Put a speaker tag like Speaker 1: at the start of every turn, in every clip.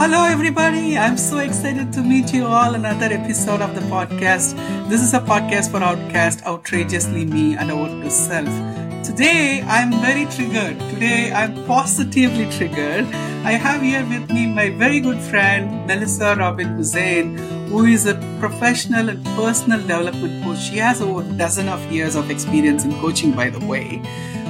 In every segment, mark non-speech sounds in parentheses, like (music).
Speaker 1: Hello, everybody. I'm so excited to meet you all. Another episode of the podcast. This is a podcast for Outcast, Outrageously Me, and Out to Self. Today, I'm very triggered. Today, I'm positively triggered. I have here with me my very good friend, Melissa Robin Hussain, who is a professional and personal development coach. She has over a dozen of years of experience in coaching, by the way.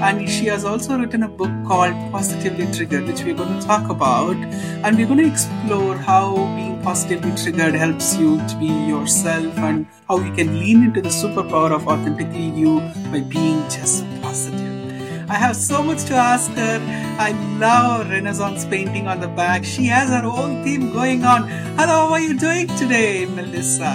Speaker 1: And she has also written a book called Positively Triggered, which we're going to talk about. And we're going to explore how being positively triggered helps you to be yourself and how you can lean into the superpower of authentically you by being just positive. I have so much to ask her. I love Renaissance painting on the back. She has her own theme going on. Hello, how are you doing today, Melissa?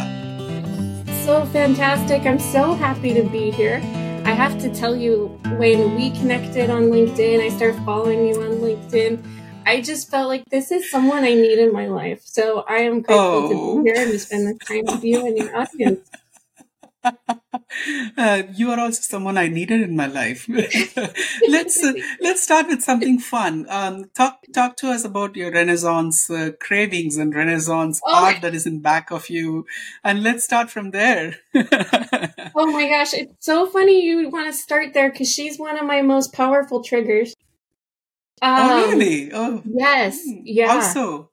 Speaker 2: So fantastic. I'm so happy to be here. I have to tell you, when we connected on LinkedIn, I started following you on LinkedIn. I just felt like this is someone I need in my life. So I am grateful oh. to be oh. here and to spend this time with you and your audience. (laughs)
Speaker 1: Uh, you are also someone I needed in my life. (laughs) let's uh, (laughs) let's start with something fun. Um, talk talk to us about your Renaissance uh, cravings and Renaissance oh. art that is in back of you, and let's start from there. (laughs)
Speaker 2: oh my gosh, it's so funny you want to start there because she's one of my most powerful triggers.
Speaker 1: Oh, um, oh really? Oh
Speaker 2: yes, hmm. yeah.
Speaker 1: Also,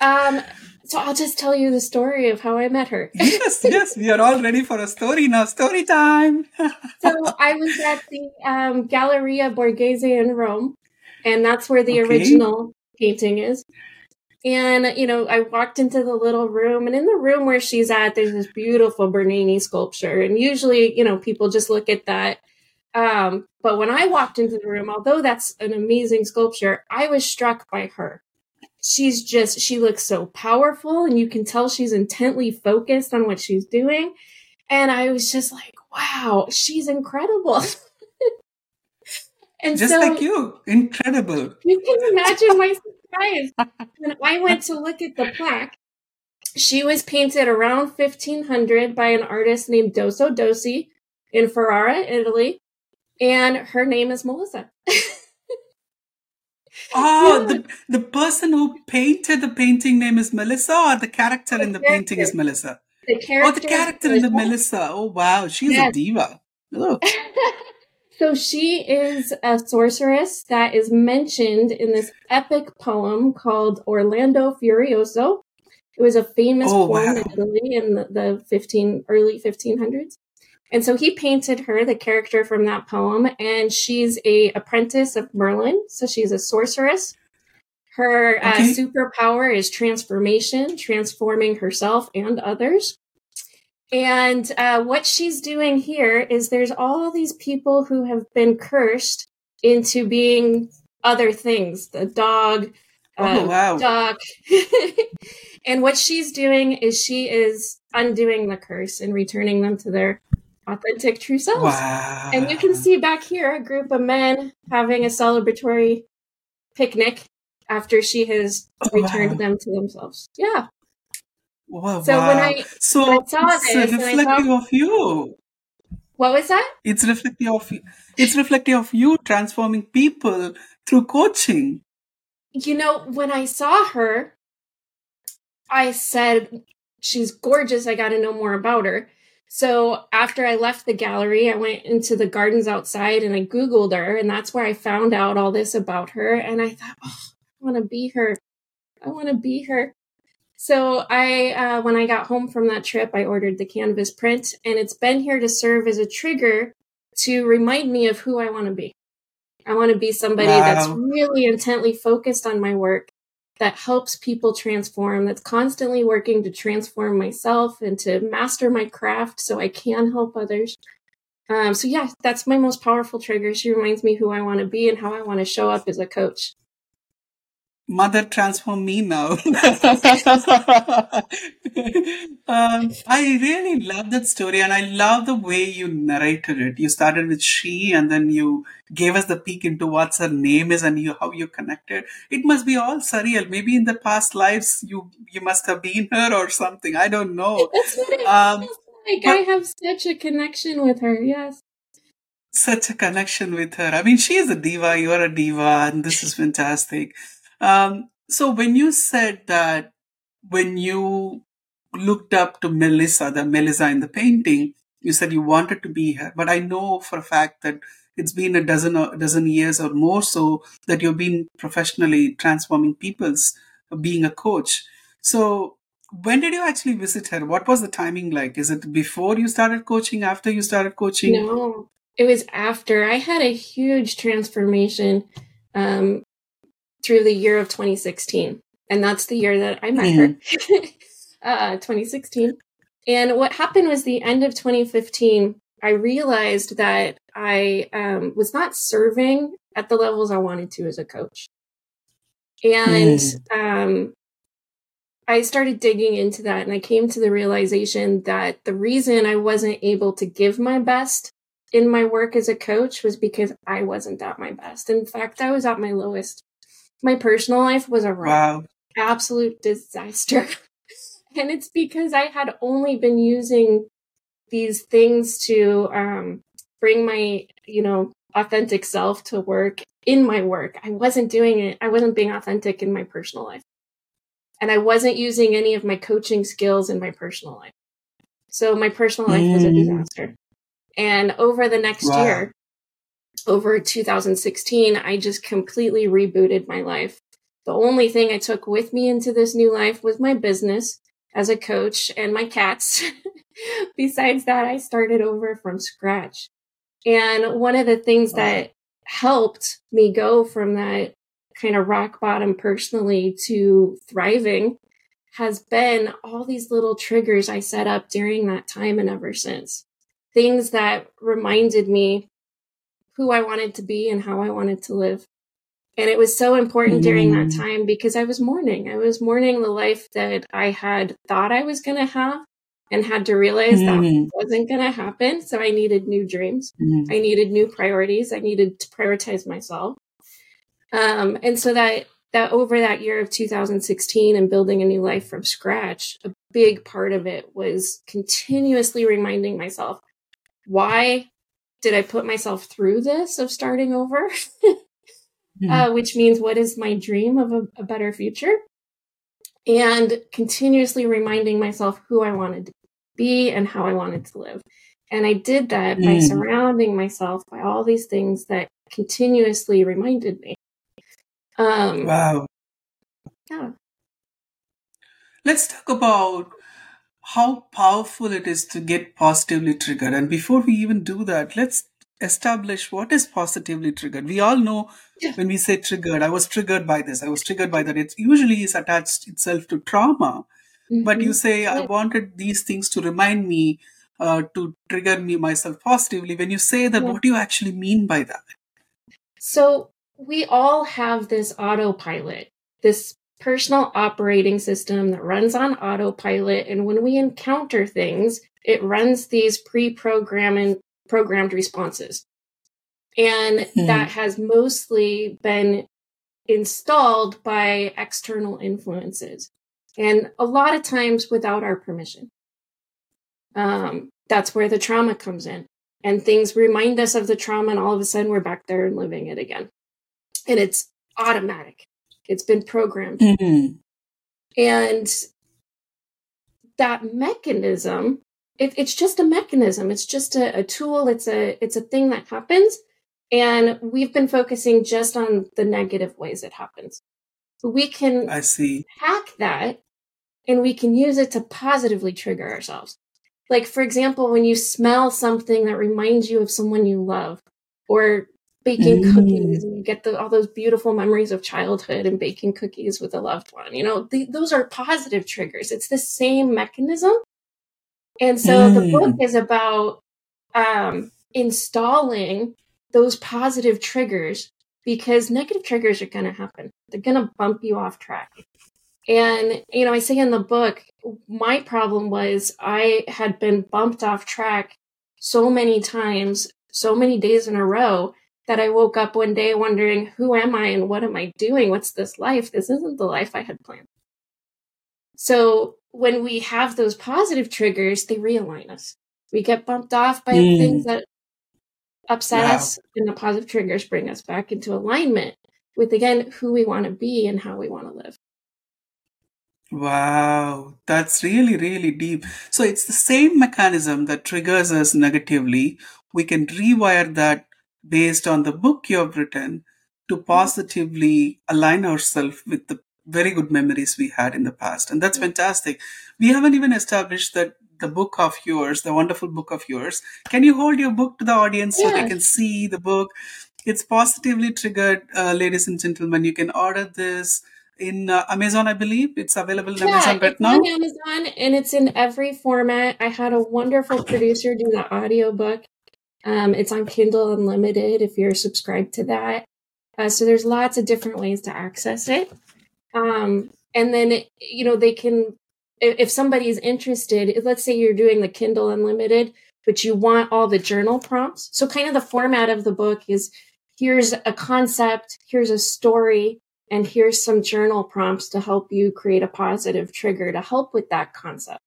Speaker 2: um, so I'll just tell you the story of how I met her. (laughs)
Speaker 1: yes, yes, we are all ready for a story now. Story time. (laughs)
Speaker 2: so I was at the um, Galleria Borghese in Rome, and that's where the okay. original painting is. And you know, I walked into the little room, and in the room where she's at, there's this beautiful Bernini sculpture. And usually, you know, people just look at that. Um, but when I walked into the room, although that's an amazing sculpture, I was struck by her she's just she looks so powerful and you can tell she's intently focused on what she's doing. And i was just like wow she's incredible. (laughs)
Speaker 1: And just so, like you incredible.
Speaker 2: You can imagine my (laughs) surprise when i went to look at the plaque. She was painted around 1500 by an artist named Dosso Dossi in ferrara italy. And her name is melissa (laughs)
Speaker 1: Oh, the the person who painted the painting name is Melissa, or the character the in the character. painting is Melissa.
Speaker 2: The character.
Speaker 1: Oh, the character in the Melissa. Oh, wow, she's yes. a diva. Look. (laughs)
Speaker 2: So she is a sorceress that is mentioned in this epic poem called Orlando Furioso. It was a famous oh, poem wow. in Italy in the, the 15 early 1500s. And so he painted her, the character from that poem, and she's a apprentice of Merlin. So she's a sorceress. Her uh, okay. uh, superpower is transformation, transforming herself and others. And uh, what she's doing here is there's all these people who have been cursed into being other things the dog, uh, oh, wow. duck. (laughs) and what she's doing is she is undoing the curse and returning them to their authentic true selves. Wow. And you can see back here a group of men having a celebratory picnic after she has oh, returned wow. them to themselves. Yeah.
Speaker 1: Wow, so wow. when I, so when I saw it's this, reflective of you.
Speaker 2: What was that?
Speaker 1: It's reflective of you. it's reflective of you transforming people through coaching.
Speaker 2: You know, when I saw her, I said, "She's gorgeous. I got to know more about her." So after I left the gallery, I went into the gardens outside and I Googled her, and that's where I found out all this about her. And I thought, oh, I want to be her. I want to be her. So I, uh, when I got home from that trip, I ordered the canvas print, and it's been here to serve as a trigger to remind me of who I want to be. I want to be somebody wow. that's really intently focused on my work that helps people transform, that's constantly working to transform myself and to master my craft so I can help others. Um, so, yeah, that's my most powerful trigger. She reminds me who I want to be and how I want to show up as a coach
Speaker 1: mother transform me now. (laughs) um, I really love that story and I love the way you narrated it. You started with she and then you gave us the peek into what her name is and you, how you connected. It must be all surreal. Maybe in the past lives you you must have been her or something. I don't know.
Speaker 2: That's what it um, like. I have such a connection with her. Yes
Speaker 1: such a connection with her. I mean, she is a diva, you're a diva, and this is fantastic. Um, So when you said that when you looked up to Melissa, the Melissa in the painting, you said you wanted to be her. But I know for a fact that it's been a dozen a dozen years or more so that you've been professionally transforming people's uh, being a coach. So when did you actually visit her? What was the timing like? Is it before you started coaching, after you started coaching?
Speaker 2: No, it was after. I had a huge transformation um, through the year of 2016. And that's the year that I met mm-hmm. her, (laughs) uh, 2016. And what happened was the end of 2015, I realized that I um, was not serving at the levels I wanted to as a coach. And mm. um, I started digging into that and I came to the realization that the reason I wasn't able to give my best in my work as a coach was because I wasn't at my best. In fact, I was at my lowest. My personal life was a wow. absolute disaster. (laughs) and it's because I had only been using these things to um, bring my, you know, authentic self to work in my work. I wasn't doing it. I wasn't being authentic in my personal life. And I wasn't using any of my coaching skills in my personal life. So my personal life mm. was a mm. disaster. And over the next wow. year, over 2016, I just completely rebooted my life. The only thing I took with me into this new life was my business as a coach and my cats. (laughs) Besides that, I started over from scratch. And one of the things wow. that helped me go from that kind of rock bottom personally to thriving has been all these little triggers I set up during that time and ever since things that reminded me who I wanted to be and how I wanted to live. And it was so important mm. during that mm. time because I was mourning. I was mourning the life that I had thought I was going to have and had to realize mm. that wasn't going to happen. So I needed new dreams. Mm. I needed new priorities. I needed to prioritize myself. Um, and so that that over that year of 2016 and building a new life from scratch, a big part of it was continuously reminding myself why did I put myself through this of starting over? mm-hmm. uh, which means what is my dream of a, a better future? And continuously reminding myself who I wanted to be and how I wanted to live. And I did that mm. by surrounding myself by all these things that continuously reminded me.
Speaker 1: Um, wow.
Speaker 2: Yeah.
Speaker 1: Let's talk about how powerful it is to get positively triggered. And before we even do that, let's establish what is positively triggered. We all know yeah. when we say triggered, I was triggered by this, I was triggered by that. It usually is attached itself to trauma. Mm-hmm. But you say, I wanted these things to remind me uh, to trigger me myself positively. When you say that, yeah. what do you actually mean by that?
Speaker 2: So we all have this autopilot, this personal operating system that runs on autopilot. And when we encounter things, it runs these pre-programmed programmed responses. And mm-hmm. that has mostly been installed by external influences. And a lot of times without our permission. Um, that's where the trauma comes in. And things remind us of the trauma, and all of a sudden we're back there and living it again. And it's automatic. It's been programmed. Mm-hmm. And that mechanism, it, it's just a mechanism. It's just a, a tool. It's a it's a thing that happens. And we've been focusing just on the negative ways it happens. We can
Speaker 1: I see
Speaker 2: hack that and we can use it to positively trigger ourselves. Like, for example, when you smell something that reminds you of someone you love, or baking mm. cookies and you get the, all those beautiful memories of childhood and baking cookies with a loved one. You know, the, those are positive triggers. It's the same mechanism. And so mm. the book is about um, installing those positive triggers because negative triggers are going to happen. They're going to bump you off track. And, you know, I say in the book, my problem was I had been bumped off track so many times, so many days in a row that I woke up one day wondering, who am I and what am I doing? What's this life? This isn't the life I had planned. So when we have those positive triggers, they realign us. We get bumped off by mm. things that upset wow. us, and the positive triggers bring us back into alignment. with again who we want to be and how we want to live.
Speaker 1: Wow, that's really, really deep. So it's the same mechanism that triggers us negatively. We can rewire that based on the book you have written to positively align ourselves with the very good memories we had in the past. And that's fantastic. We haven't even established that the book of yours, the wonderful book of yours. Can you hold your book to the audience so they can see the book? It's positively triggered, uh, ladies and gentlemen. You can order this in uh, Amazon, I believe. It's available in yeah, Amazon right now.
Speaker 2: on Amazon and it's in every format. I had a wonderful producer do the audiobook. Um, it's on Kindle Unlimited if you're subscribed to that. Uh, so there's lots of different ways to access it. Um, and then, you know, they can, if somebody is interested, let's say you're doing the Kindle Unlimited, but you want all the journal prompts. So kind of the format of the book is here's a concept, here's a story, and here's some journal prompts to help you create a positive trigger to help with that concept.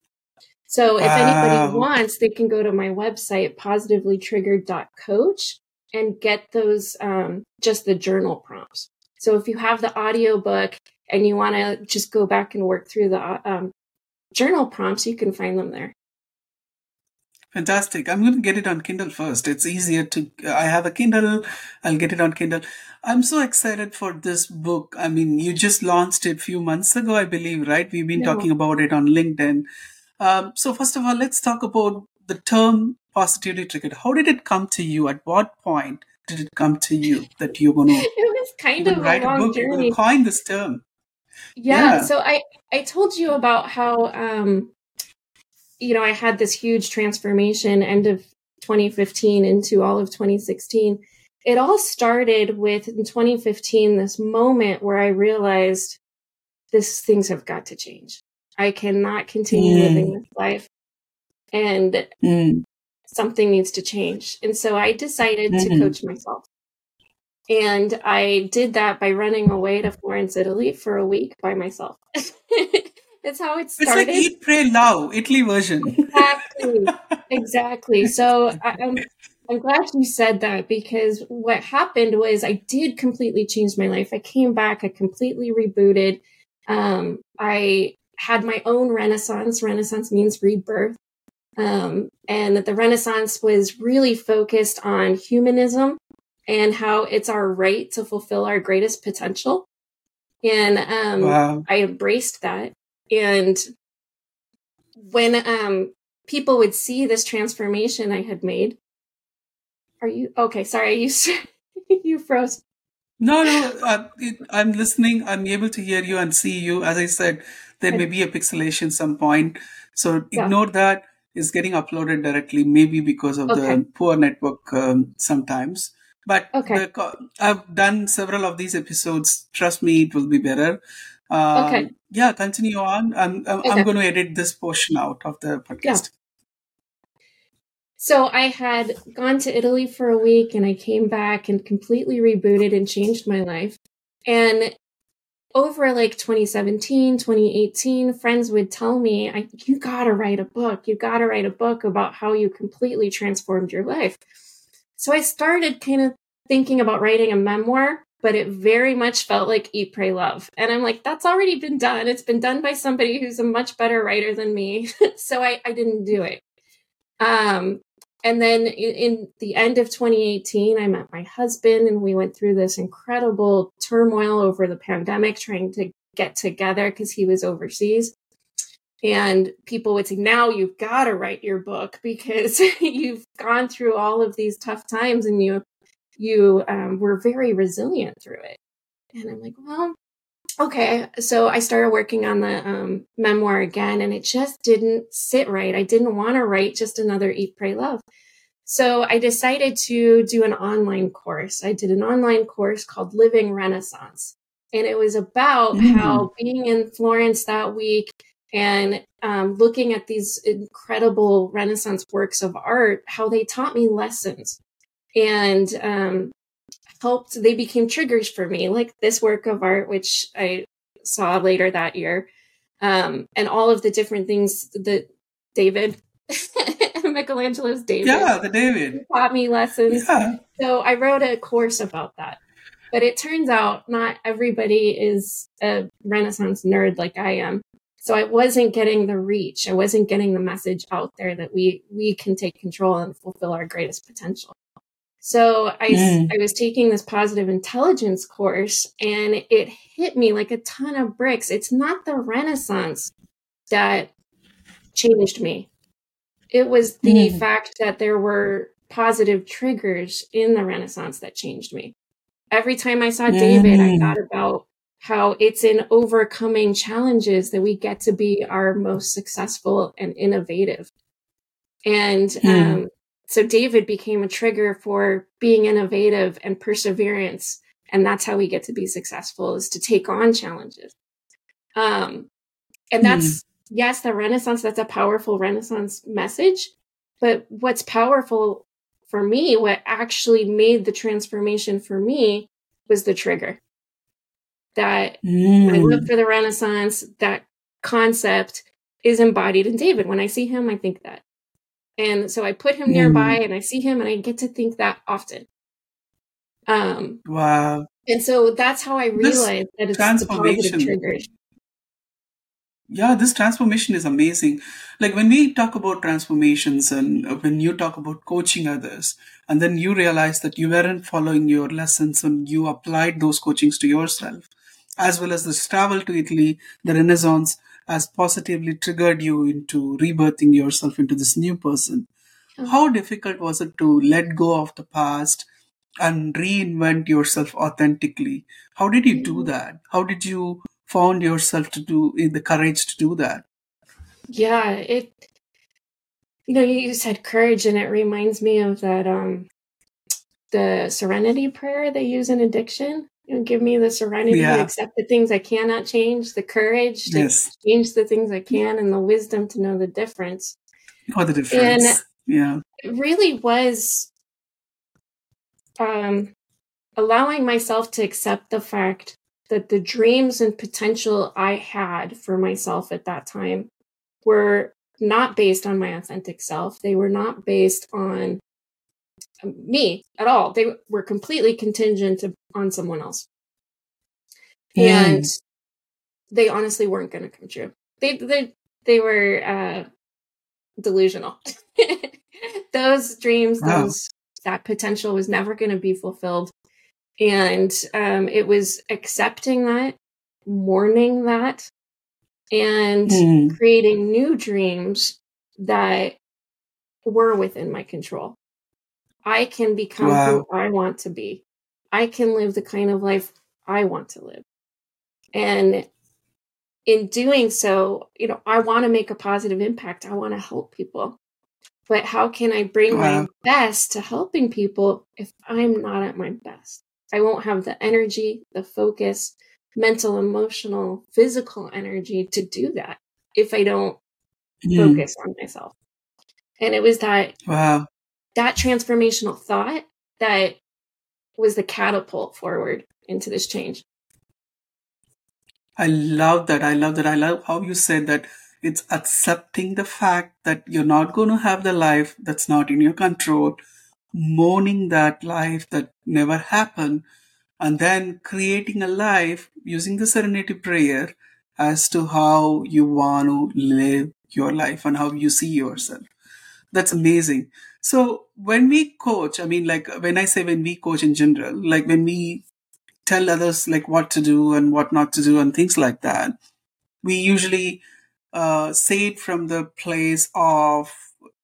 Speaker 2: So if anybody wants, they can go to my website, positivelytriggered.coach and get those, um, just the journal prompts. So if you have the audio book and you want to just go back and work through the um, journal prompts, you can find them there.
Speaker 1: Fantastic. I'm going to get it on Kindle first. It's easier to, I have a Kindle. I'll get it on Kindle. I'm so excited for this book. I mean, you just launched it a few months ago, I believe, right? We've been no. talking about it on LinkedIn. Um, so first of all, let's talk about the term positively triggered. How did it come to you? At what point did it come to you that you're going (laughs) to?
Speaker 2: It was kind of write a long a book, journey.
Speaker 1: Coin this term.
Speaker 2: Yeah, yeah. So I I told you about how um you know, I had this huge transformation end of 2015 into all of 2016. It all started with in 2015 this moment where I realized this things have got to change. I cannot continue mm. living this life and mm. something needs to change. And so I decided mm-hmm. to coach myself. And I did that by running away to Florence, Italy for a week by myself. (laughs) That's how it started.
Speaker 1: It's like Eat, Pray, Love, Italy version.
Speaker 2: Exactly. exactly. So (laughs) I, I'm, I'm glad you said that because what happened was I did completely change my life. I came back, I completely rebooted. Um, I had my own renaissance. Renaissance means rebirth. Um, and the Renaissance was really focused on humanism and how it's our right to fulfill our greatest potential. And um, wow. I embraced that. And when um, people would see this transformation I had made, are you okay? Sorry, you (laughs) you froze.
Speaker 1: No, no, uh, it, I'm listening. I'm able to hear you and see you. As I said, there may be a pixelation some point, so ignore yeah. that. It's getting uploaded directly, maybe because of okay. the poor network um, sometimes. But okay. the, I've done several of these episodes. Trust me, it will be better. Um, okay. Yeah, continue on. I'm, I'm, okay. I'm, going to edit this portion out of the podcast. Yeah.
Speaker 2: So I had gone to Italy for a week and I came back and completely rebooted and changed my life. And over like 2017, 2018, friends would tell me, I, you gotta write a book. You gotta write a book about how you completely transformed your life. So I started kind of thinking about writing a memoir but it very much felt like Eat, Pray, Love. And I'm like, that's already been done. It's been done by somebody who's a much better writer than me. (laughs) so I, I didn't do it. Um, and then in, the end of 2018, I met my husband and we went through this incredible turmoil over the pandemic, trying to get together because he was overseas. And people would say, now you've got to write your book (laughs) because (laughs) you've gone through all of these tough times and you you um, were very resilient through it. And I'm like, well, okay. So I started working on the um, memoir again, and it just didn't sit right. I didn't want to write just another Eat, Pray, Love. So I decided to do an online course. I did an online course called Living Renaissance. And it was about mm. how being in Florence that week and um, looking at these incredible Renaissance works of art, how they taught me lessons and um, helped. They became triggers for me, like this work of art, which I saw later that year, um, and all of the different things that David. (laughs) Michelangelo's David.
Speaker 1: Yeah, the David
Speaker 2: taught me lessons. Yeah. So I wrote a course about that. But it turns out not everybody is a Renaissance nerd like I am. So I wasn't getting the reach. I wasn't getting the message out there that we we can take control and fulfill our greatest potential. So I, mm. I was taking this positive intelligence course and it hit me like a ton of bricks. It's not the Renaissance that changed me. It was the mm. fact that there were positive triggers in the Renaissance that changed me. Every time I saw David, I mm. thought about how it's in overcoming challenges that we get to be our most successful and innovative. And mm. um, so David became a trigger for being innovative and perseverance. And that's how we get to be successful is to take on challenges. Um, and that's, mm. yes, the Renaissance, that's a powerful Renaissance message. But what's powerful for me, what actually made the transformation for me was the trigger. That mm. I look for the Renaissance, that concept is embodied in David. When I see him, I think that. And so I put him nearby mm. and I see him and I get to think that often. Um,
Speaker 1: wow.
Speaker 2: And so that's how I realized that it's the positive triggers.
Speaker 1: Yeah, this transformation is amazing. Like when we talk about transformations and when you talk about coaching others, and then you realize that you weren't following your lessons and you applied those coachings to yourself, as well as this travel to Italy, the Renaissance, has positively triggered you into rebirthing yourself into this new person. Mm-hmm. How difficult was it to let go of the past and reinvent yourself authentically? How did you do mm-hmm. that? How did you found yourself to do in the courage to do that?
Speaker 2: Yeah, it you know, you said courage and it reminds me of that um the serenity prayer they use in addiction you know, give me the serenity yeah. to accept the things I cannot change, the courage to yes. change the things I can, and the wisdom to know the difference.
Speaker 1: Know the difference. And yeah.
Speaker 2: It really was um, allowing myself to accept the fact that the dreams and potential I had for myself at that time were not based on my authentic self. They were not based on me at all. They were completely contingent on someone else. Mm. And they honestly weren't going to come true. They they they were uh delusional. (laughs) those dreams, wow. those that potential was never going to be fulfilled. And um it was accepting that, mourning that, and mm. creating new dreams that were within my control. I can become wow. who I want to be. I can live the kind of life I want to live. And in doing so, you know, I want to make a positive impact. I want to help people. But how can I bring wow. my best to helping people if I'm not at my best? I won't have the energy, the focus, mental, emotional, physical energy to do that if I don't mm. focus on myself. And it was that
Speaker 1: wow
Speaker 2: that transformational thought that was the catapult forward into this change.
Speaker 1: I love that. I love that. I love how you said that it's accepting the fact that you're not going to have the life that's not in your control, mourning that life that never happened, and then creating a life using the serenity prayer as to how you want to live your life and how you see yourself. That's amazing. So when we coach, I mean, like when I say when we coach in general, like when we tell others like what to do and what not to do and things like that, we usually uh, say it from the place of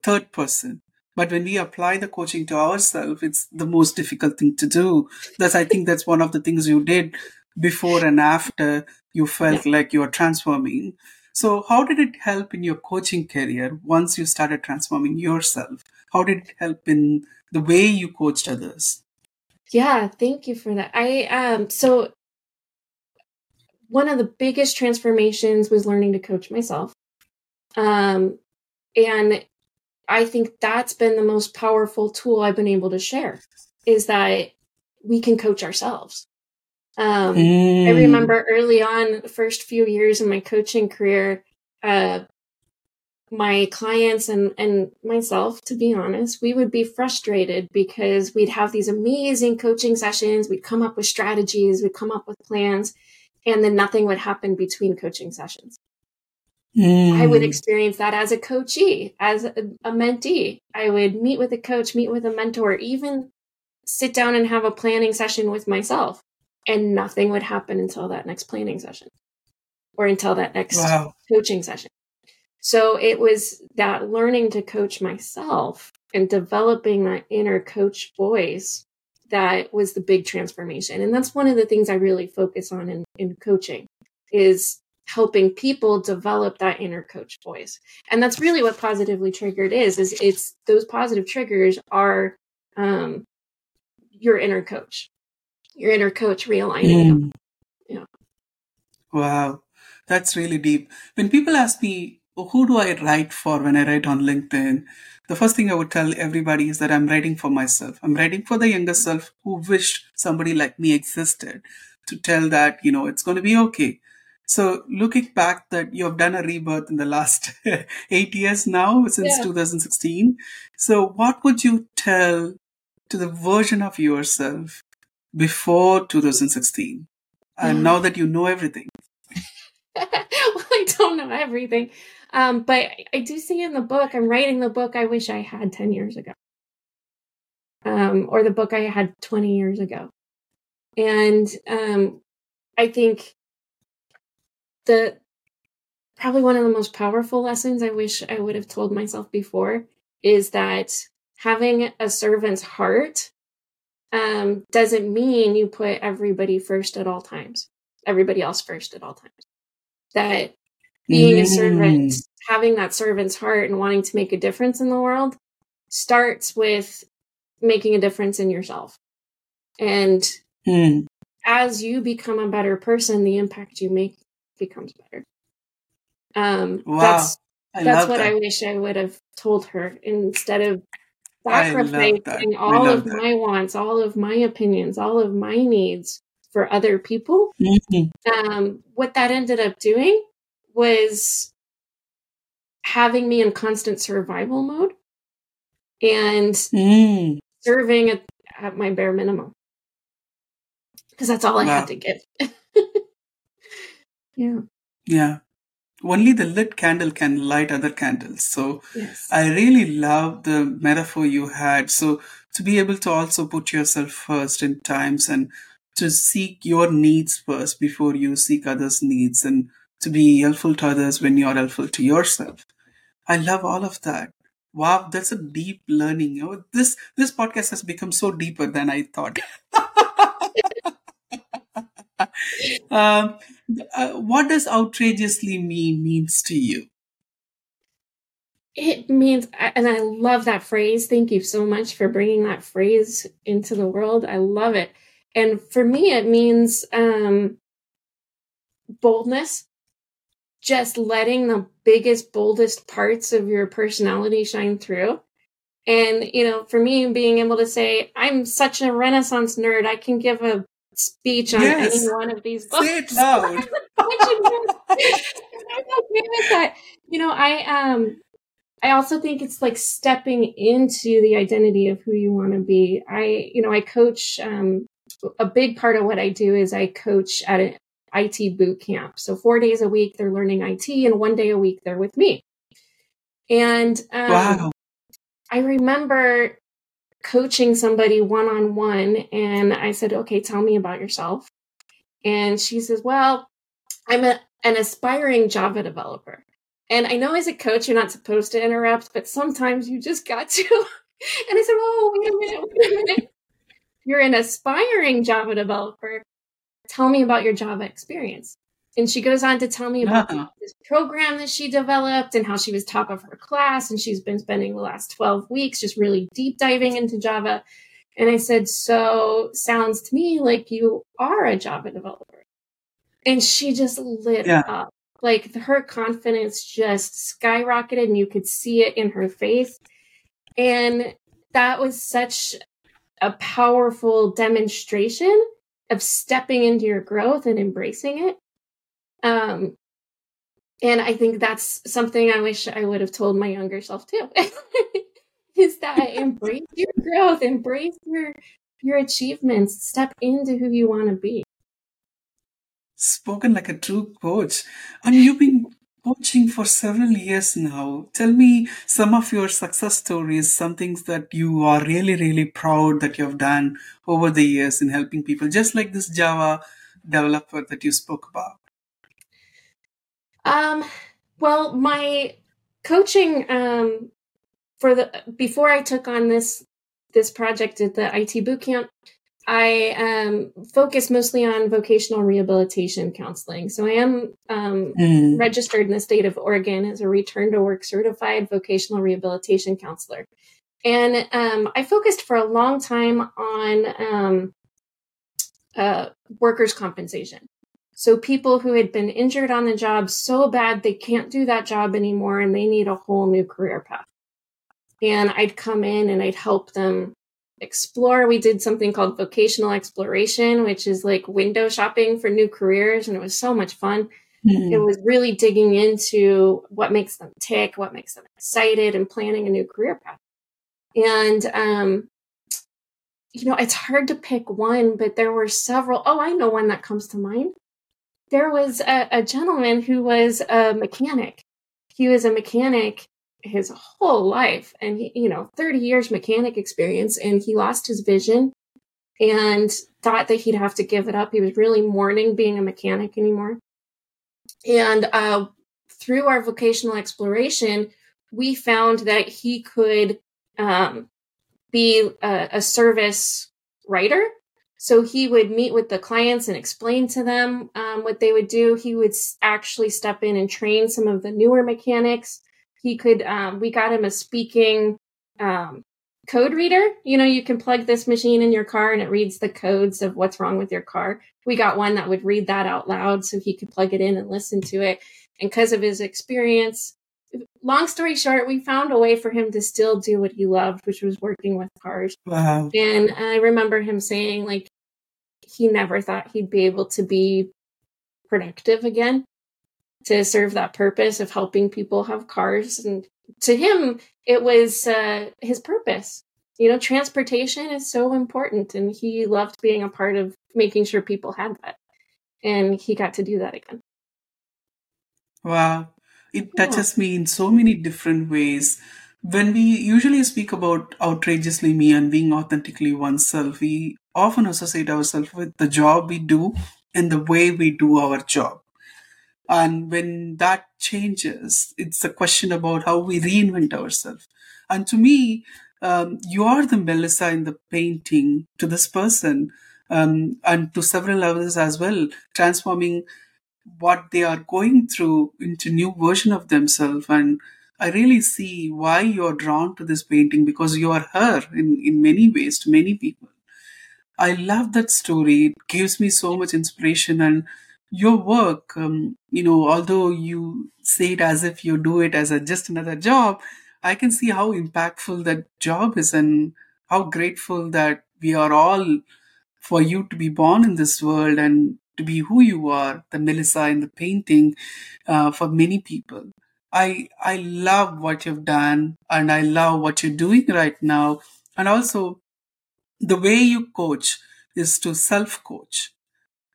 Speaker 1: third person. But when we apply the coaching to ourselves, it's the most difficult thing to do. That's I think that's one of the things you did before and after you felt like you are transforming. So how did it help in your coaching career once you started transforming yourself? How did it help in the way you coached others?
Speaker 2: Yeah, thank you for that. I um so one of the biggest transformations was learning to coach myself. Um and I think that's been the most powerful tool I've been able to share is that we can coach ourselves. Um, mm. I remember early on, the first few years in my coaching career, uh, my clients and, and myself, to be honest, we would be frustrated because we'd have these amazing coaching sessions. We'd come up with strategies, we'd come up with plans, and then nothing would happen between coaching sessions. Mm. I would hmm. experience that as a coachee, as a, a mentee. I would meet with a coach, meet with a mentor, even sit down and have a planning session with myself, and nothing would happen until that next planning session or until that next wow. coaching session. So it was that learning to coach myself and developing that inner coach voice that was the big transformation. And that's one of the things I really focus on in, in coaching is helping people develop that inner coach voice. And that's really what positively triggered is, is it's those positive triggers are um, your inner coach, your inner coach realigning. Mm. Yeah.
Speaker 1: Wow. That's really deep. When people ask me, who do I write for when I write on LinkedIn? The first thing I would tell everybody is that I'm writing for myself. I'm writing for the younger self who wished somebody like me existed to tell that, you know, it's going to be okay. So looking back that you have done a rebirth in the last (laughs) eight years now since yeah. 2016. So what would you tell to the version of yourself before 2016? And hmm. now that you know everything. (laughs)
Speaker 2: well, I don't know everything. Um, but I do see in the book, I'm writing the book I wish I had 10 years ago. Um, or the book I had 20 years ago. And um, I think the probably one of the most powerful lessons I wish I would have told myself before is that having a servant's heart um, doesn't mean you put everybody first at all times, everybody else first at all times. That being mm. a servant, mm. having that servant's heart and wanting to make a difference in the world starts with making a difference in yourself. And mm. as you become a better person, the impact you make becomes better. Um, wow. That's that's what that. I wish I would have told her instead of sacrificing all of that. my wants, all of my opinions, all of my needs for other people. Mm-hmm. Um, what that ended up doing was having me in constant survival mode and mm. serving at, at, my bare minimum because that's all I wow. had to give. (laughs) Yeah.
Speaker 1: Yeah. Only the lit candle can light other candles. So yes. I really love the metaphor you had. So to be able to also put yourself first in times and to seek your needs first before you seek others' needs and to be helpful to others when you're helpful to yourself. I love all of that. Wow, that's a deep learning. This this podcast has become so deeper than I thought. (laughs) um, uh, what does outrageously mean means to you?
Speaker 2: It means, and I love that phrase. Thank you so much for bringing that phrase into the world. I love it. And for me, it means um, boldness, just letting the biggest, boldest parts of your personality shine through. And, you know, for me, being able to say, I'm such a Renaissance nerd, I can give a speech on yes. any one of these books. Say (laughs) it loud. I'm okay with that. You know, I um I also think it's like stepping into the identity of who you want to be. I, you know, I coach um a big part of what I do is I coach at an IT boot camp. So 4 days a week they're learning IT and one day a week they're with me. And um, wow. I remember coaching somebody one on one. And I said, okay, tell me about yourself. And she says, well, I'm a, an aspiring Java developer. And I know as a coach, you're not supposed to interrupt, but sometimes you just got to. (laughs) and I said, oh, wait a minute, wait a minute. (laughs) You're an aspiring Java developer. Tell me about your Java experience. And she goes on to tell me about uh-huh. this program that she developed and how she was top of her class. And she's been spending the last 12 weeks just really deep diving into Java. And I said, So sounds to me like you are a Java developer. And she just lit yeah. up. Like her confidence just skyrocketed and you could see it in her face. And that was such a powerful demonstration of stepping into your growth and embracing it um, and I think that's something I wish I would have told my younger self too. (laughs) is that (laughs) embrace your growth, embrace your your achievements, step into who you want to be.
Speaker 1: Spoken like a true coach. And you've been coaching for several years now. Tell me some of your success stories, some things that you are really, really proud that you have done over the years in helping people, just like this Java developer that you spoke about.
Speaker 2: Um, well, my coaching um, for the before I took on this this project at the IT bootcamp, I um, focus mostly on vocational rehabilitation counseling. So I am um, mm. registered in the state of Oregon as a return to work certified vocational rehabilitation counselor. And um, I focused for a long time on um, uh, workers' compensation. So people who had been injured on the job so bad they can't do that job anymore and they need a whole new career path. And I'd come in and I'd help them explore. We did something called vocational exploration, which is like window shopping for new careers. And it was so much fun. Mm-hmm. It was really digging into what makes them tick, what makes them excited, and planning a new career path. And, um, you know, it's hard to pick one, but there were several. Oh, I know one that comes to mind there was a, a gentleman who was a mechanic. He was a mechanic his whole life and he, you know 30 years mechanic experience and he lost his vision and thought that he'd have to give it up he was really mourning being a mechanic anymore and uh, through our vocational exploration we found that he could um, be a, a service writer so he would meet with the clients and explain to them um, what they would do. He would actually step in and train some of the newer mechanics. He could, um, we got him a speaking um, code reader. You know, you can plug this machine in your car and it reads the codes of what's wrong with your car. We got one that would read that out loud so he could plug it in and listen to it. And because of his experience, long story short, we found a way for him to still do what he loved, which was working with cars.
Speaker 1: Wow.
Speaker 2: And I remember him saying, like, he never thought he'd be able to be productive again to serve that purpose of helping people have cars. And to him, it was uh, his purpose. You know, transportation is so important, and he loved being a part of making sure people had that. And he got to do that again.
Speaker 1: Wow. It touches yeah. me in so many different ways. When we usually speak about outrageously me and being authentically oneself, we often associate ourselves with the job we do and the way we do our job. And when that changes, it's a question about how we reinvent ourselves. And to me, um, you are the Melissa in the painting to this person um, and to several others as well, transforming what they are going through into new version of themselves. And I really see why you're drawn to this painting because you are her in, in many ways to many people. I love that story. It gives me so much inspiration and your work, um, you know, although you say it as if you do it as a just another job, I can see how impactful that job is and how grateful that we are all for you to be born in this world and to be who you are, the Melissa in the painting, uh, for many people. I I love what you've done and I love what you're doing right now. And also the way you coach is to self coach.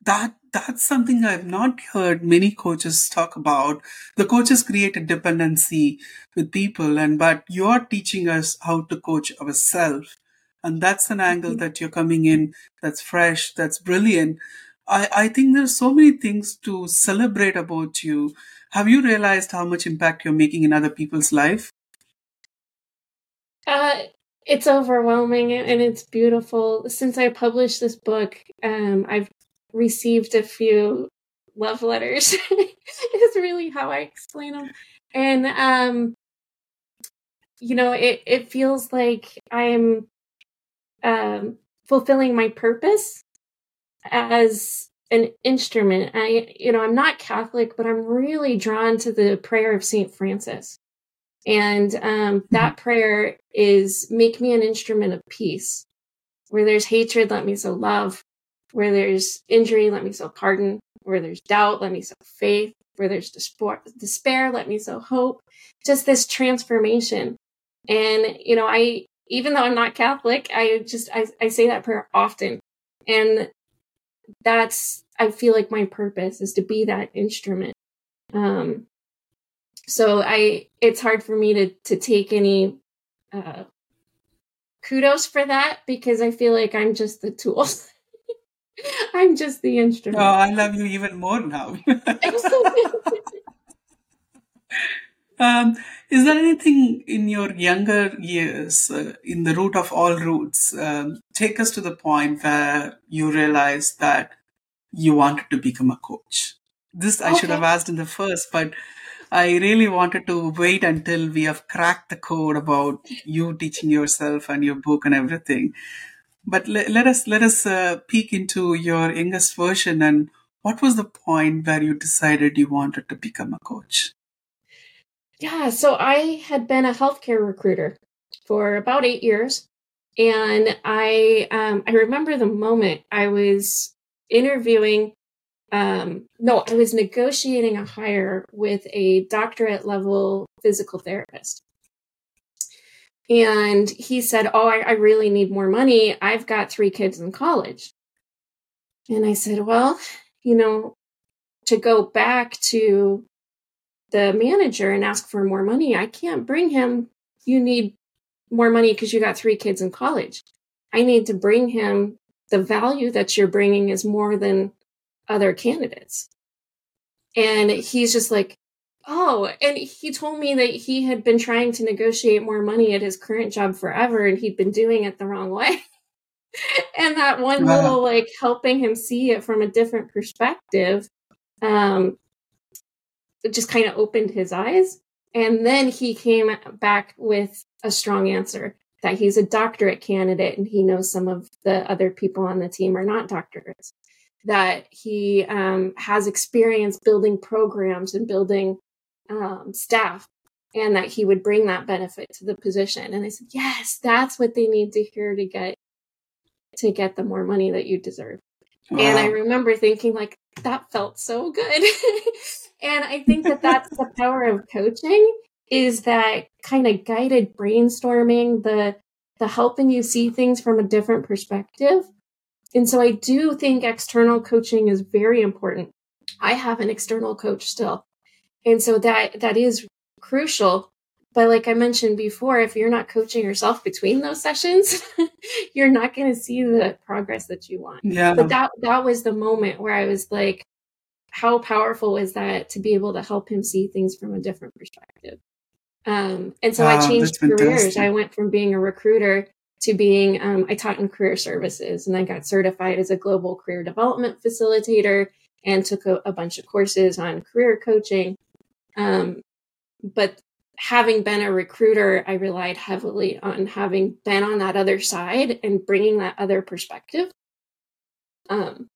Speaker 1: That that's something I've not heard many coaches talk about. The coaches create a dependency with people, and but you're teaching us how to coach ourselves. And that's an angle mm-hmm. that you're coming in that's fresh, that's brilliant. I, I think there's so many things to celebrate about you. Have you realized how much impact you're making in other people's life?
Speaker 2: Uh, it's overwhelming and it's beautiful. Since I published this book, um, I've received a few love letters. (laughs) is really how I explain them, and um, you know, it it feels like I'm um, fulfilling my purpose as an instrument. I, you know, I'm not Catholic, but I'm really drawn to the prayer of Saint Francis. And um, that mm-hmm. prayer is make me an instrument of peace. Where there's hatred, let me sow love. Where there's injury, let me sow pardon. Where there's doubt, let me sow faith. Where there's despair, let me sow hope. Just this transformation. And, you know, I, even though I'm not Catholic, I just, I, I say that prayer often. And that's, I feel like my purpose is to be that instrument. Um, so I, it's hard for me to, to take any, uh, kudos for that because I feel like I'm just the tool. (laughs) I'm just the instrument.
Speaker 1: Oh, I love you even more now. (laughs) um, is there anything in your younger years, uh, in the root of all roots, um, take us to the point where you realized that you wanted to become a coach? This I okay. should have asked in the first, but I really wanted to wait until we have cracked the code about you teaching yourself and your book and everything. But let, let us let us uh, peek into your youngest version and what was the point where you decided you wanted to become a coach?
Speaker 2: Yeah, so I had been a healthcare recruiter for about eight years, and I um, I remember the moment I was interviewing um, no, I was negotiating a hire with a doctorate level physical therapist. And he said, Oh, I, I really need more money. I've got three kids in college. And I said, Well, you know, to go back to the manager and ask for more money, I can't bring him. You need more money because you got three kids in college. I need to bring him the value that you're bringing is more than other candidates. And he's just like, oh, and he told me that he had been trying to negotiate more money at his current job forever and he'd been doing it the wrong way. (laughs) and that one wow. little like helping him see it from a different perspective um it just kind of opened his eyes and then he came back with a strong answer that he's a doctorate candidate and he knows some of the other people on the team are not doctors that he um, has experience building programs and building um, staff and that he would bring that benefit to the position and i said yes that's what they need to hear to get to get the more money that you deserve wow. and i remember thinking like that felt so good (laughs) and i think that that's the (laughs) power of coaching is that kind of guided brainstorming the the helping you see things from a different perspective and so I do think external coaching is very important. I have an external coach still. And so that that is crucial. But like I mentioned before, if you're not coaching yourself between those sessions, (laughs) you're not going to see the progress that you want.
Speaker 1: Yeah.
Speaker 2: But that that was the moment where I was like how powerful is that to be able to help him see things from a different perspective. Um, and so I changed careers. I went from being a recruiter to being, um, I taught in career services and I got certified as a global career development facilitator and took a, a bunch of courses on career coaching. Um, but having been a recruiter, I relied heavily on having been on that other side and bringing that other perspective. Um,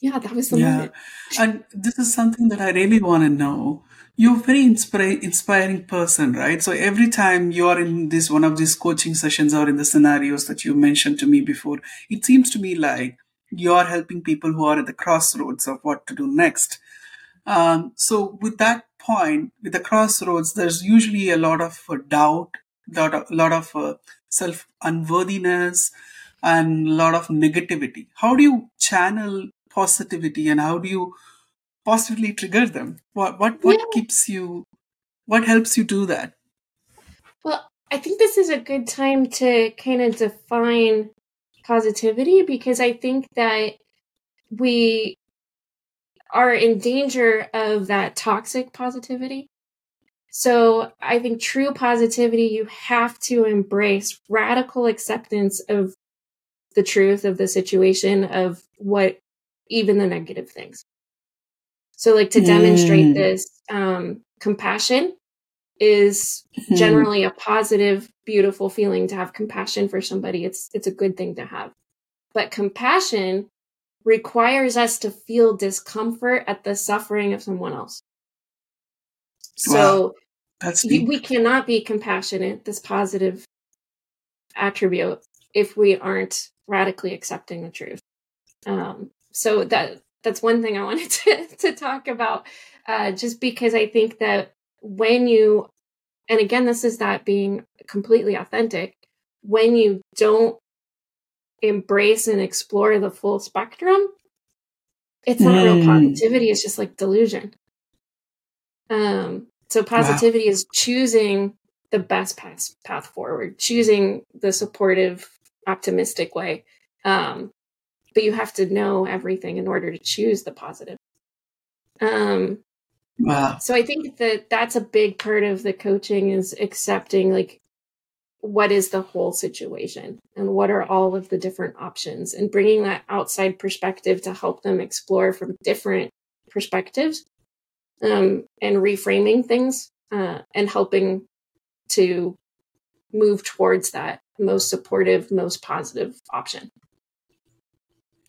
Speaker 2: yeah, that was the yeah. moment.
Speaker 1: And this is something that I really want to know you're a very inspira- inspiring person, right? So every time you are in this one of these coaching sessions or in the scenarios that you mentioned to me before, it seems to me like you're helping people who are at the crossroads of what to do next. Um, so with that point, with the crossroads, there's usually a lot of uh, doubt, lot of, lot of uh, self unworthiness, and a lot of negativity. How do you channel positivity, and how do you positively trigger them? What what what yeah. keeps you? What helps you do that?
Speaker 2: Well, I think this is a good time to kind of define positivity because I think that we are in danger of that toxic positivity. So I think true positivity, you have to embrace radical acceptance of the truth of the situation, of what even the negative things. So, like to demonstrate mm. this, um, compassion is mm-hmm. generally a positive, beautiful feeling to have compassion for somebody. It's it's a good thing to have. But compassion requires us to feel discomfort at the suffering of someone else. So wow. That's we cannot be compassionate, this positive attribute, if we aren't radically accepting the truth. Um, so that that's one thing I wanted (laughs) to, to talk about, uh, just because I think that when you, and again, this is that being completely authentic, when you don't embrace and explore the full spectrum, it's not mm. real hmm. positivity, it's just like delusion. Um, so positivity wow. is choosing the best path, path forward, choosing the supportive, optimistic way. Um, but you have to know everything in order to choose the positive. Um, wow. So I think that that's a big part of the coaching is accepting like what is the whole situation and what are all of the different options and bringing that outside perspective to help them explore from different perspectives um, and reframing things uh, and helping to move towards that most supportive, most positive option.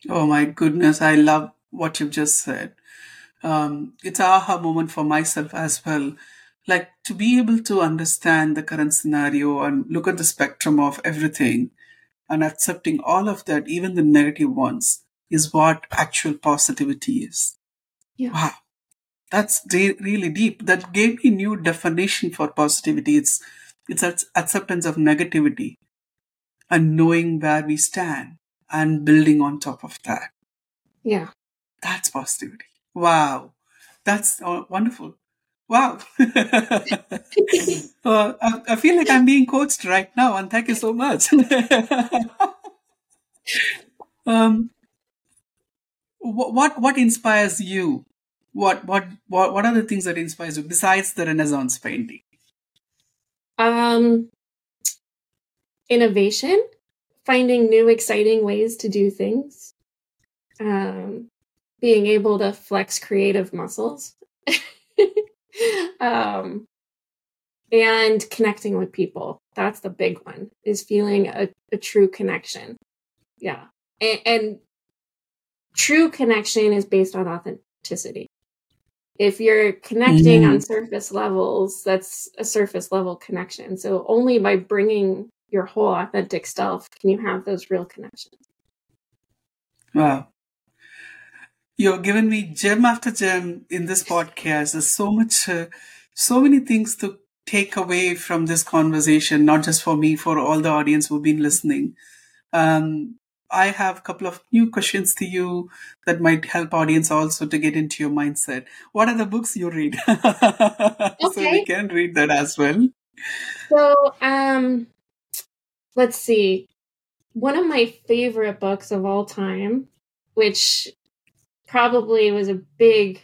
Speaker 1: Oh my goodness, I love what you've just said. Um, it's aha moment for myself as well. Like to be able to understand the current scenario and look at the spectrum of everything and accepting all of that, even the negative ones, is what actual positivity is. Yeah. Wow. That's de- really deep. That gave me new definition for positivity. It's it's acceptance of negativity and knowing where we stand and building on top of that.
Speaker 2: Yeah.
Speaker 1: That's positivity. Wow. That's uh, wonderful. Wow. (laughs) uh, I, I, feel like I'm being coached right now, and thank you so much. (laughs) um, what what inspires you what what what what are the things that inspires you besides the Renaissance painting?
Speaker 2: Um, innovation, finding new exciting ways to do things, um, being able to flex creative muscles, (laughs) (laughs) um, and connecting with people. That's the big one. Is feeling a, a true connection. Yeah, and, and true connection is based on authenticity if you're connecting mm. on surface levels, that's a surface level connection. So only by bringing your whole authentic self can you have those real connections.
Speaker 1: Wow. You're given me gem after gem in this podcast. There's so much, uh, so many things to take away from this conversation, not just for me, for all the audience who've been listening. Um, I have a couple of new questions to you that might help audience also to get into your mindset. What are the books you read? okay. (laughs) So we can read that as well.
Speaker 2: So, um, let's see. One of my favorite books of all time, which probably was a big,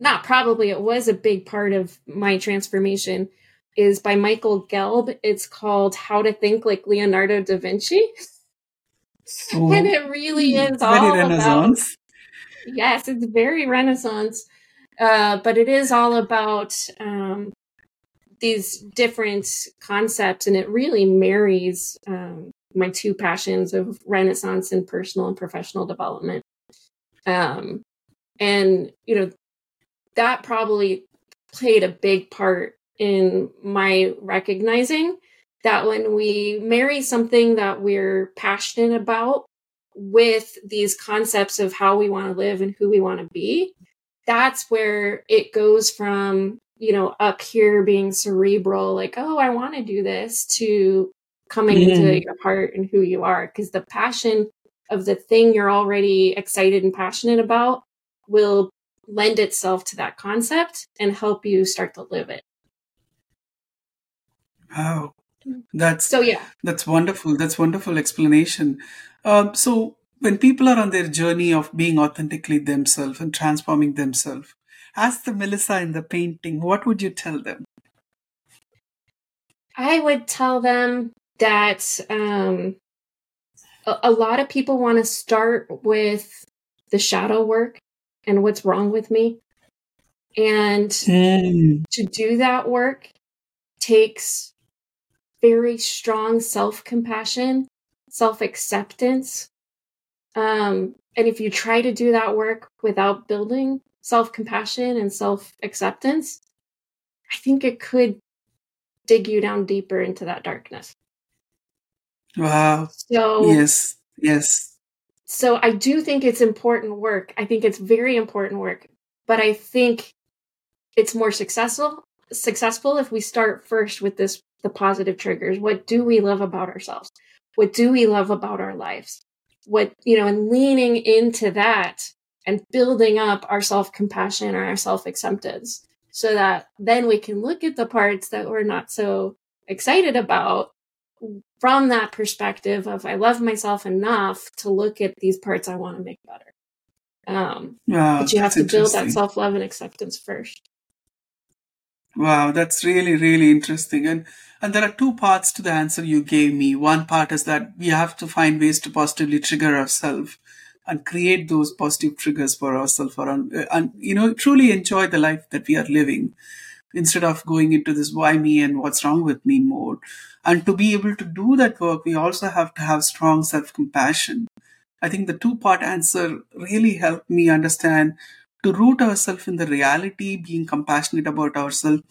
Speaker 2: not probably, it was a big part of my transformation, is by Michael Gelb. It's called How to Think Like Leonardo da Vinci. (laughs) And it really is all. About, yes, it's very renaissance. Uh, but it is all about um, these different concepts, and it really marries um, my two passions of Renaissance and personal and professional development. Um, and you know that probably played a big part in my recognizing that when we marry something that we're passionate about with these concepts of how we want to live and who we want to be, that's where it goes from, you know, up here being cerebral, like, oh, I want to do this, to coming mm. into your heart and who you are. Because the passion of the thing you're already excited and passionate about will lend itself to that concept and help you start to live it.
Speaker 1: Oh, that's so yeah. That's wonderful. That's wonderful explanation. Um, so when people are on their journey of being authentically themselves and transforming themselves, as the Melissa in the painting, what would you tell them?
Speaker 2: I would tell them that um, a, a lot of people want to start with the shadow work and what's wrong with me. And mm. to do that work takes very strong self compassion, self acceptance. Um, and if you try to do that work without building self compassion and self acceptance, I think it could dig you down deeper into that darkness.
Speaker 1: Wow. So, yes, yes.
Speaker 2: so I do think it's important work. I think it's very important work, but I think it's more successful successful if we start first with this the positive triggers. What do we love about ourselves? What do we love about our lives? What, you know, and leaning into that and building up our self compassion or our self acceptance so that then we can look at the parts that we're not so excited about from that perspective of I love myself enough to look at these parts I want to make better. Um, but you have to build that self love and acceptance first.
Speaker 1: Wow, that's really, really interesting. And and there are two parts to the answer you gave me. One part is that we have to find ways to positively trigger ourselves and create those positive triggers for ourselves and, and you know truly enjoy the life that we are living instead of going into this why me and what's wrong with me mode. And to be able to do that work, we also have to have strong self compassion. I think the two part answer really helped me understand to root ourselves in the reality, being compassionate about ourselves,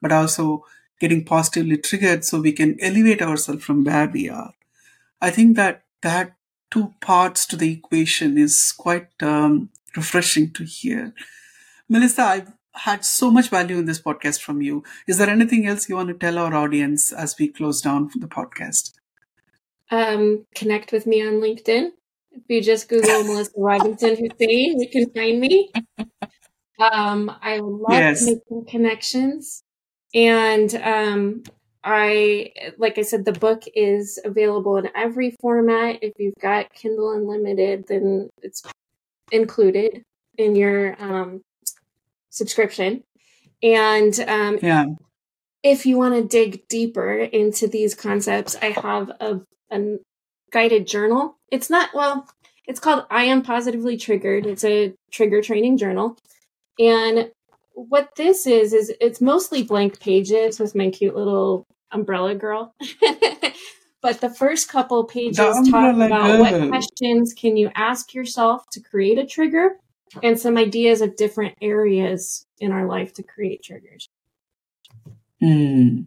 Speaker 1: but also getting positively triggered so we can elevate ourselves from where we are. I think that that two parts to the equation is quite um, refreshing to hear. Melissa, I've had so much value in this podcast from you. Is there anything else you want to tell our audience as we close down the podcast?
Speaker 2: Um, connect with me on LinkedIn. If you just Google (laughs) Melissa Robinson Hussain, you can find me. Um, I love yes. making connections. And um, I, like I said, the book is available in every format. If you've got Kindle Unlimited, then it's included in your um, subscription. And um,
Speaker 1: yeah.
Speaker 2: if you want to dig deeper into these concepts, I have a, a guided journal. It's not, well, it's called I Am Positively Triggered. It's a trigger training journal. And what this is, is it's mostly blank pages with my cute little umbrella girl. (laughs) but the first couple pages talk about girl. what questions can you ask yourself to create a trigger and some ideas of different areas in our life to create triggers.
Speaker 1: Mm.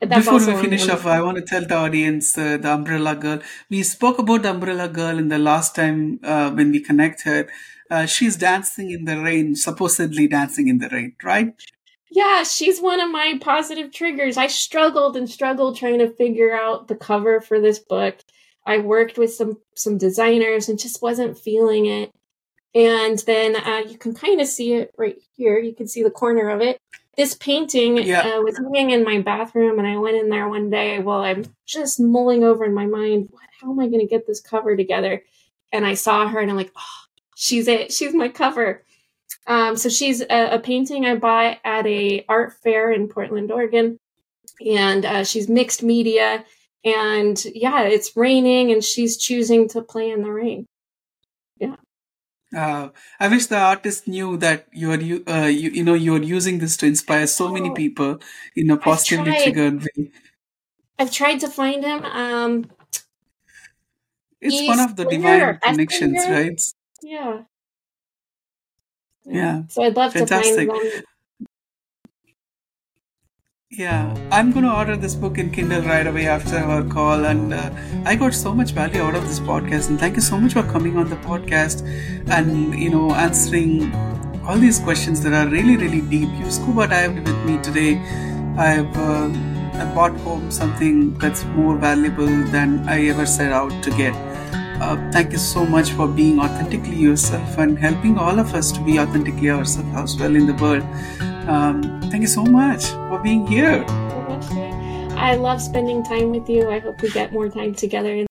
Speaker 1: Before we finish off, I want to tell the audience uh, the Umbrella Girl. We spoke about the Umbrella Girl in the last time uh, when we connected. Uh, she's dancing in the rain, supposedly dancing in the rain, right?
Speaker 2: Yeah, she's one of my positive triggers. I struggled and struggled trying to figure out the cover for this book. I worked with some some designers and just wasn't feeling it. And then uh, you can kind of see it right here. You can see the corner of it. This painting yeah. uh, was hanging in my bathroom, and I went in there one day while I'm just mulling over in my mind, what, how am I going to get this cover together? And I saw her, and I'm like, oh, she's it. She's my cover. Um, so she's a, a, painting I bought at a art fair in Portland, Oregon, and uh, she's mixed media. And yeah, it's raining, and she's choosing to play in the rain.
Speaker 1: Uh, I wish the artist knew that you are you, uh, you you know you're using this to inspire so many oh. people in a positively triggered way.
Speaker 2: I've tried to find him. Um,
Speaker 1: it's one of the divine connections, right?
Speaker 2: Yeah.
Speaker 1: Yeah.
Speaker 2: So I'd love Fantastic. to find them.
Speaker 1: Yeah, I'm going to order this book in Kindle right away after our call. And uh, I got so much value out of this podcast. And thank you so much for coming on the podcast and, you know, answering all these questions that are really, really deep. You scuba dived with me today. I've uh, I bought home something that's more valuable than I ever set out to get. Uh, thank you so much for being authentically yourself and helping all of us to be authentically ourselves as well in the world. Um, thank you so much for being here.
Speaker 2: I love spending time with you. I hope we get more time together